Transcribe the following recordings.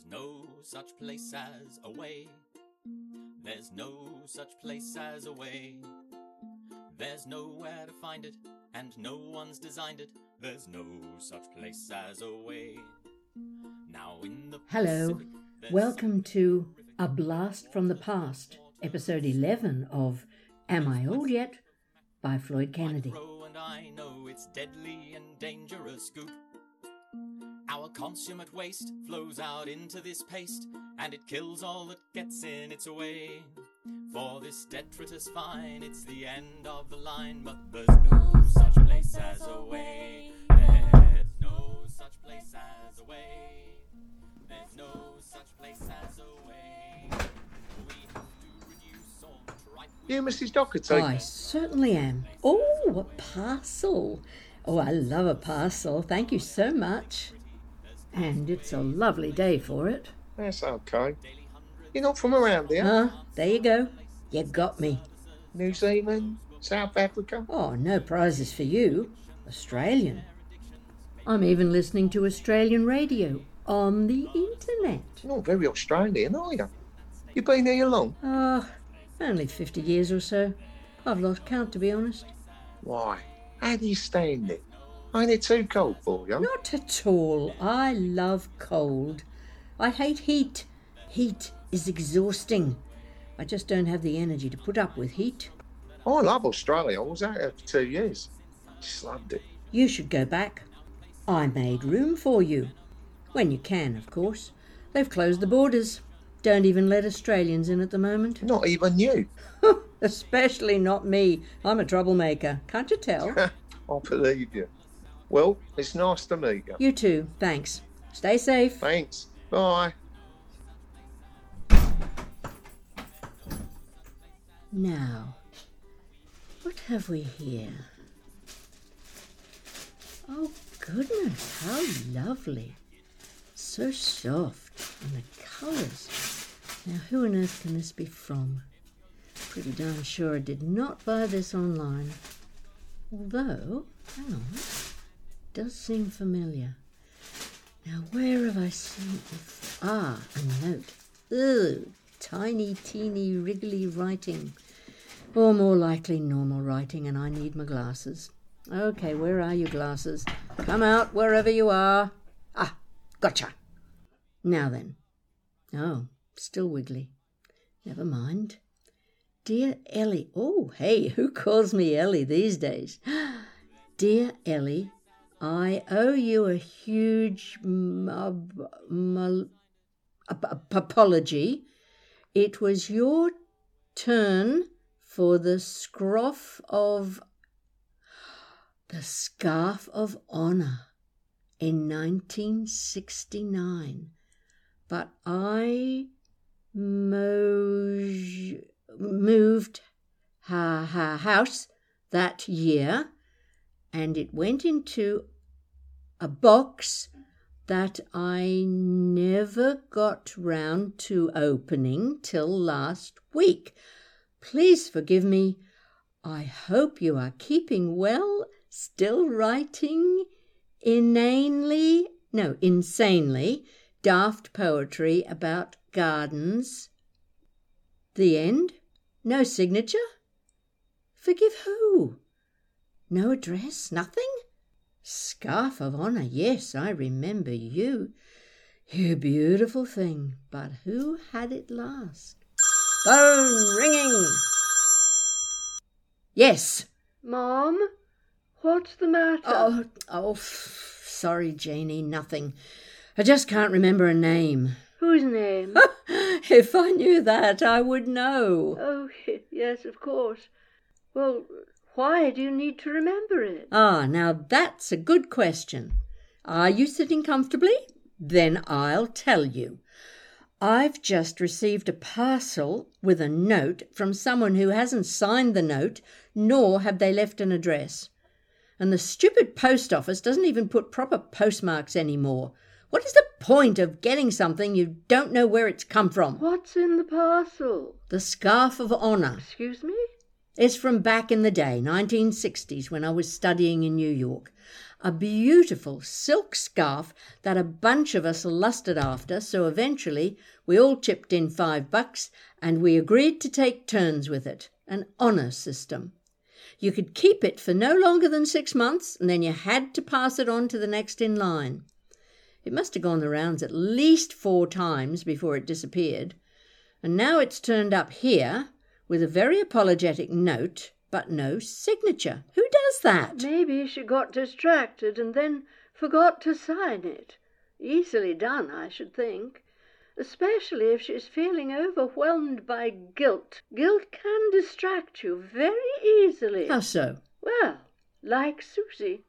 There's no such place as away. There's no such place as away. There's nowhere to find it, and no one's designed it. There's no such place as away. Now in the Hello, Pacific, welcome to A Blast from the Past, episode 11 of Am I Old Yet? by Floyd Kennedy. Our consummate waste flows out into this paste, and it kills all that gets in its way. For this detritus fine, it's the end of the line, but there's no such place as a way. There's no such place as a way. There's no such place as a way. We have to reduce all the tripe You, Mrs. Doherty? I certainly am. Oh, a parcel. Oh, I love a parcel. Thank you so much. And it's a lovely day for it. That's okay. You're not from around here? Ah, there you go. You got me. New Zealand? South Africa? Oh, no prizes for you. Australian. I'm even listening to Australian radio on the internet. You're not very Australian, are you? You've been here long? Oh, only 50 years or so. I've lost count, to be honest. Why? How do you stand it? Ain't it too cold for you? Not at all. I love cold. I hate heat. Heat is exhausting. I just don't have the energy to put up with heat. I love Australia. I was out there for two years. Just loved it. You should go back. I made room for you. When you can, of course. They've closed the borders. Don't even let Australians in at the moment. Not even you. Especially not me. I'm a troublemaker. Can't you tell? I believe you. Well, it's nice to meet you. you too. Thanks. Stay safe. Thanks. Bye. Now, what have we here? Oh, goodness, how lovely. So soft. And the colours. Now, who on earth can this be from? Pretty darn sure I did not buy this online. Although, hang on, does seem familiar. Now, where have I seen it? Ah, a note. Ugh, tiny, teeny, wriggly writing. Or more likely, normal writing, and I need my glasses. Okay, where are you, glasses? Come out wherever you are. Ah, gotcha. Now then. Oh, still wiggly. Never mind. Dear Ellie. Oh, hey, who calls me Ellie these days? Dear Ellie, I owe you a huge mub, mul- ap- ap- apology. It was your turn for the scruff of the scarf of honor in 1969, but I moj- moved her, her house that year and it went into a box that I never got round to opening till last week. Please forgive me. I hope you are keeping well, still writing inanely, no, insanely daft poetry about gardens. The end? No signature? Forgive who? No address? Nothing? Scarf of honour, yes, I remember you. You beautiful thing, but who had it last? Phone ringing! Yes. Mom, what's the matter? Oh, oh, f- sorry, Janie, nothing. I just can't remember a name. Whose name? if I knew that, I would know. oh, yes, of course. Well, why do you need to remember it? Ah, now that's a good question. Are you sitting comfortably? Then I'll tell you. I've just received a parcel with a note from someone who hasn't signed the note, nor have they left an address. And the stupid post office doesn't even put proper postmarks anymore. What is the point of getting something you don't know where it's come from? What's in the parcel? The scarf of honour. Excuse me? It's from back in the day, 1960s, when I was studying in New York. a beautiful silk scarf that a bunch of us lusted after, so eventually we all chipped in five bucks and we agreed to take turns with it, an honour system. You could keep it for no longer than six months, and then you had to pass it on to the next in line. It must have gone the rounds at least four times before it disappeared, and now it's turned up here with a very apologetic note, but no signature. Who does that? Maybe she got distracted and then forgot to sign it. Easily done, I should think. Especially if she's feeling overwhelmed by guilt. Guilt can distract you very easily. How so? Well, like Susie.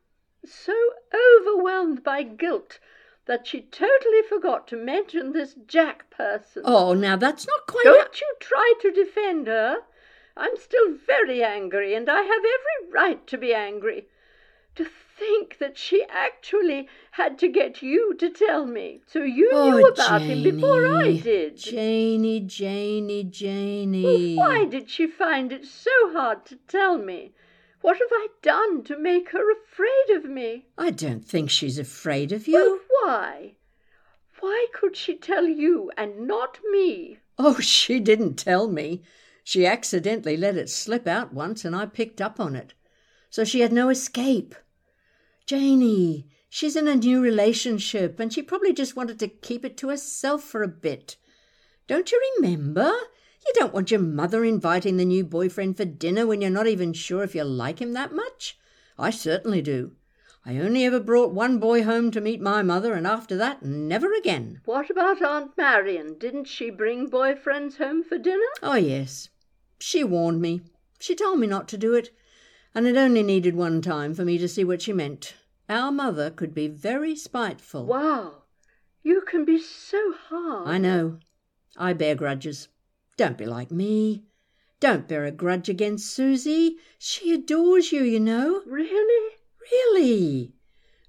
So overwhelmed by guilt that she totally forgot to mention this Jack person. Oh, now that's not quite. Don't you try to defend her. I'm still very angry, and I have every right to be angry. To think that she actually had to get you to tell me, so you oh, knew about him before I did. Janie, Janie, Janie. Well, why did she find it so hard to tell me? What have I done to make her afraid of me? I don't think she's afraid of you. Well, why? Why could she tell you and not me? Oh, she didn't tell me. She accidentally let it slip out once, and I picked up on it. So she had no escape. Janie, she's in a new relationship, and she probably just wanted to keep it to herself for a bit. Don't you remember? You don't want your mother inviting the new boyfriend for dinner when you're not even sure if you like him that much. I certainly do. I only ever brought one boy home to meet my mother, and after that, never again. What about Aunt Marion? Didn't she bring boyfriends home for dinner? Oh, yes. She warned me. She told me not to do it, and it only needed one time for me to see what she meant. Our mother could be very spiteful. Wow. You can be so hard. I know. I bear grudges. Don't be like me. Don't bear a grudge against Susie. She adores you, you know. Really? Really.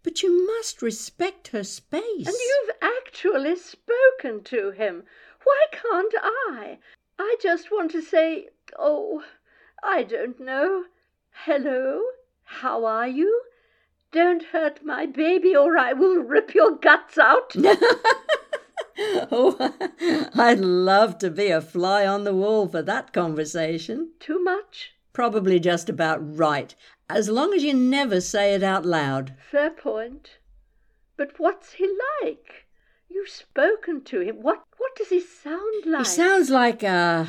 But you must respect her space. And you've actually spoken to him. Why can't I? I just want to say, oh, I don't know. Hello? How are you? Don't hurt my baby or I will rip your guts out. oh, I'd love to be a fly on the wall for that conversation. Too much? Probably just about right, as long as you never say it out loud. Fair point. But what's he like? You've spoken to him. What what does he sound like? He sounds like a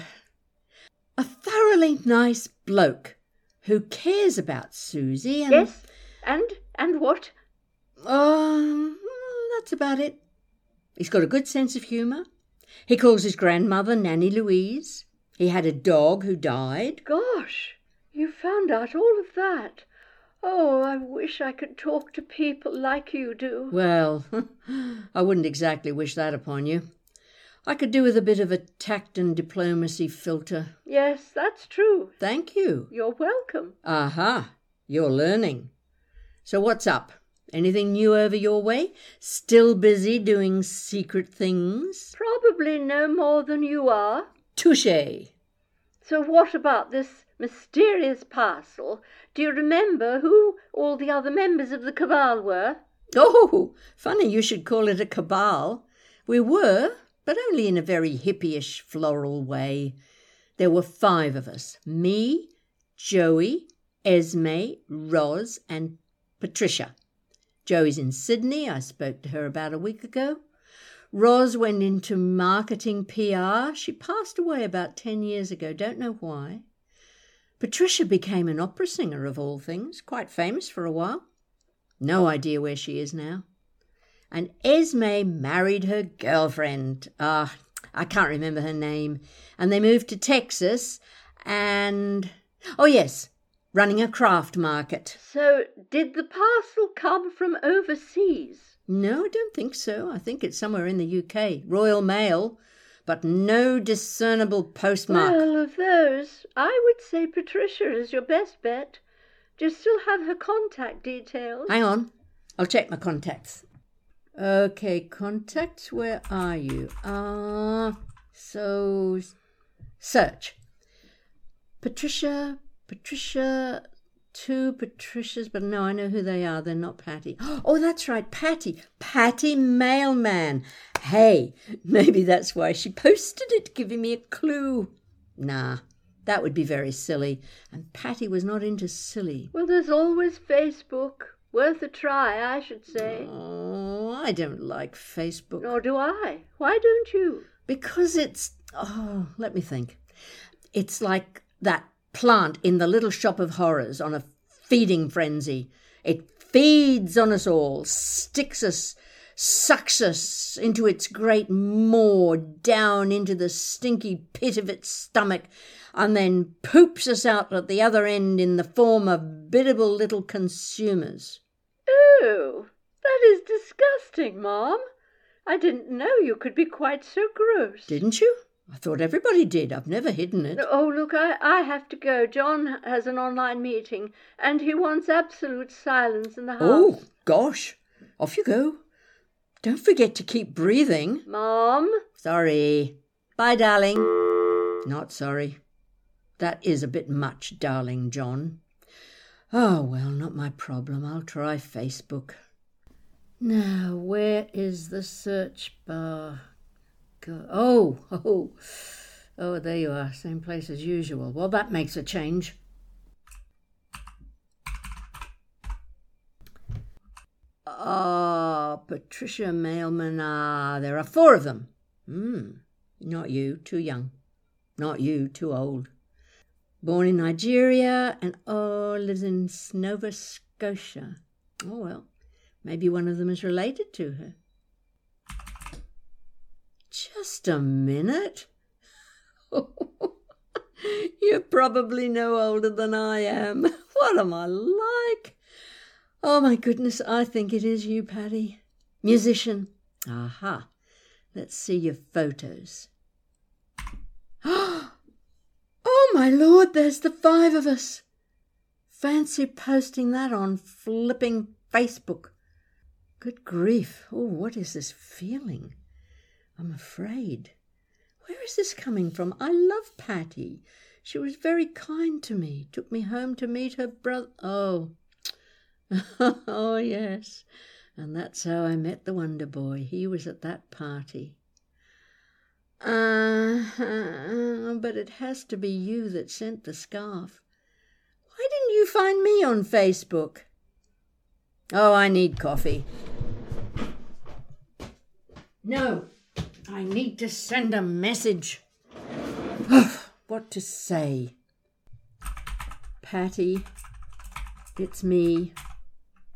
a thoroughly nice bloke who cares about Susie and Yes. And and what? Um, that's about it. He's got a good sense of humour. He calls his grandmother Nanny Louise. He had a dog who died. Gosh, you found out all of that. Oh, I wish I could talk to people like you do. Well, I wouldn't exactly wish that upon you. I could do with a bit of a tact and diplomacy filter. Yes, that's true. Thank you. You're welcome. Aha, you're learning. So what's up? Anything new over your way? Still busy doing secret things? Probably no more than you are. Touche. So what about this mysterious parcel? Do you remember who all the other members of the cabal were? Oh, funny you should call it a cabal. We were, but only in a very hippyish floral way. There were five of us me, Joey, Esme, Roz, and Patricia. Joey's in Sydney. I spoke to her about a week ago. Roz went into marketing PR. She passed away about 10 years ago, don't know why. Patricia became an opera singer, of all things, quite famous for a while. No idea where she is now. And Esme married her girlfriend. Ah, I can't remember her name. And they moved to Texas and. Oh, yes, running a craft market. So did the parcel come from overseas? No, I don't think so. I think it's somewhere in the UK. Royal Mail, but no discernible postmark. Well, of those, I would say Patricia is your best bet. Do you still have her contact details? Hang on. I'll check my contacts. Okay, contacts, where are you? Ah, uh, so search. Patricia, Patricia, two Patricias, but no, I know who they are. They're not Patty. Oh, that's right, Patty. Patty Mailman. Hey, maybe that's why she posted it, giving me a clue. Nah, that would be very silly. And Patty was not into silly. Well, there's always Facebook. Worth a try, I should say. Oh, I don't like Facebook. Nor do I. Why don't you? Because it's. Oh, let me think. It's like that plant in the little shop of horrors on a feeding frenzy. It feeds on us all, sticks us, sucks us into its great maw, down into the stinky pit of its stomach, and then poops us out at the other end in the form of biddable little consumers. Oh, that is disgusting, Mom. I didn't know you could be quite so gross. Didn't you? I thought everybody did. I've never hidden it. Oh, look, I, I have to go. John has an online meeting, and he wants absolute silence in the oh, house. Oh, gosh. Off you go. Don't forget to keep breathing. Mom? Sorry. Bye, darling. Not sorry. That is a bit much, darling John. Oh, well, not my problem. I'll try Facebook. Now, where is the search bar? Go- Oh, oh, oh, there you are. Same place as usual. Well, that makes a change. Ah, Patricia Mailman. Ah, there are four of them. Hmm. Not you, too young. Not you, too old. Born in Nigeria and oh, lives in Nova Scotia. Oh well, maybe one of them is related to her. Just a minute. You're probably no older than I am. What am I like? Oh my goodness, I think it is you, Patty. Musician. Aha. Let's see your photos. Oh my lord, there's the five of us. Fancy posting that on flipping Facebook. Good grief. Oh, what is this feeling? I'm afraid. Where is this coming from? I love Patty. She was very kind to me, took me home to meet her brother. Oh, oh, yes. And that's how I met the Wonder Boy. He was at that party. Uh, but it has to be you that sent the scarf. Why didn't you find me on Facebook? Oh, I need coffee. No, I need to send a message. what to say? Patty, it's me,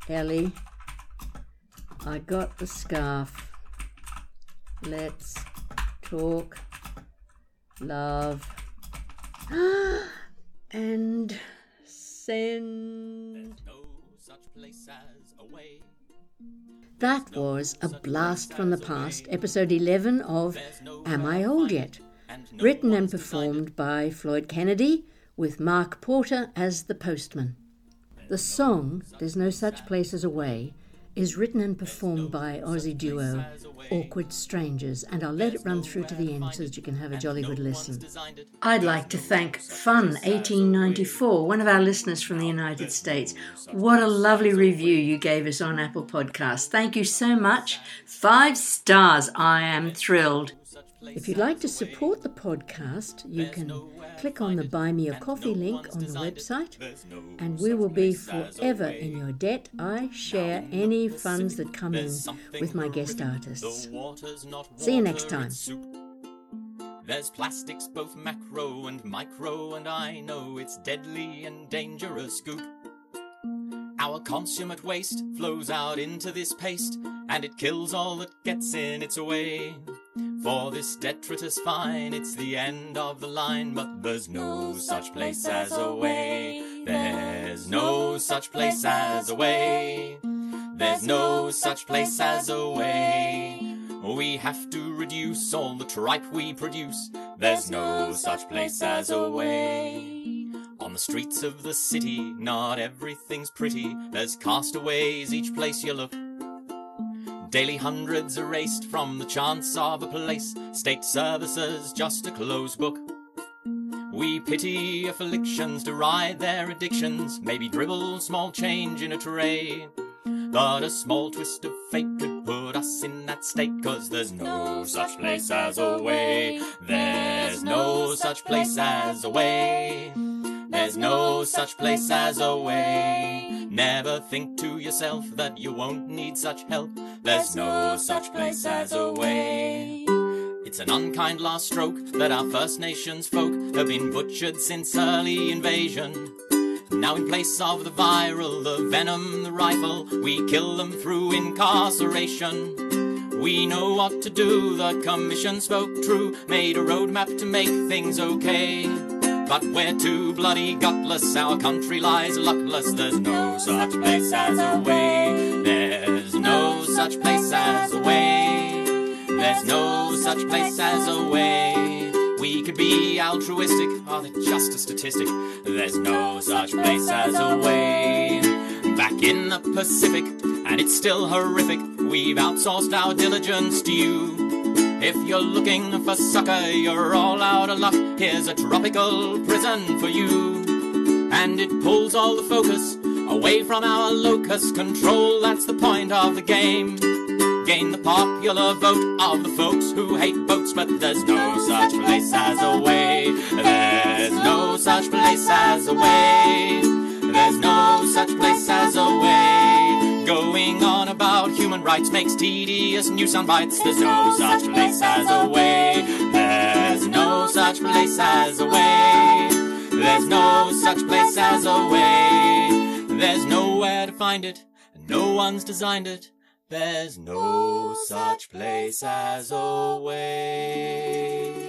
Ellie. I got the scarf. Let's talk, love, and send. No such place as away. That was A Blast from the Past, episode 11 of Am I Old Yet? Written and performed by Floyd Kennedy, with Mark Porter as the postman. The song, There's No Such Place as Away, is written and performed by Aussie duo Awkward Strangers, and I'll let it run through to the end so that you can have a jolly good listen. I'd like to thank Fun1894, one of our listeners from the United States. What a lovely review you gave us on Apple Podcasts. Thank you so much. Five stars. I am thrilled. If you'd like to support the podcast, you can click on the Buy Me a Coffee link on the website, and we will be forever in your debt. I share any funds that come in with my guest artists. See you next time. There's plastics, both macro and micro, and I know it's deadly and dangerous goop. Our consummate waste flows out into this paste, and it kills all that gets in its way. For this detritus fine, it's the end of the line, but there's no such place as a way. There's no such place as a way. There's no such place as a way. We have to reduce all the tripe we produce. There's no such place as a way. On the streets of the city, not everything's pretty. There's castaways each place you look. Daily hundreds erased from the chance of a place. State services just a closed book. We pity afflictions, deride their addictions, maybe dribble small change in a tray. But a small twist of fate could put us in that state, cause there's no such place as a way. There's no such place as a way. There's no such place as a way. Never think to yourself that you won't need such help. There's no such place as a way. It's an unkind last stroke that our First Nations folk have been butchered since early invasion. Now in place of the viral, the venom, the rifle, we kill them through incarceration. We know what to do, the commission spoke true, made a roadmap to make things okay. But we're too bloody gutless, our country lies luckless, there's no such place as a way. There's no such place as a way. There's no such place as a way. We could be altruistic, oh, they're just a statistic. There's no such place as a way. Back in the Pacific, and it's still horrific. We've outsourced our diligence to you. If you're looking for succor, you're all out of luck. Here's a tropical prison for you. And it pulls all the focus away from our locus control. That's the point of the game. Gain the popular vote of the folks who hate boats, but there's no such place as a way. There's no such place as a way. Makes tedious new sound bites. There's no such place as a way. There's no such place as a way. There's no such place as a way. There's nowhere to find it, and no one's designed it. There's no such place as a way.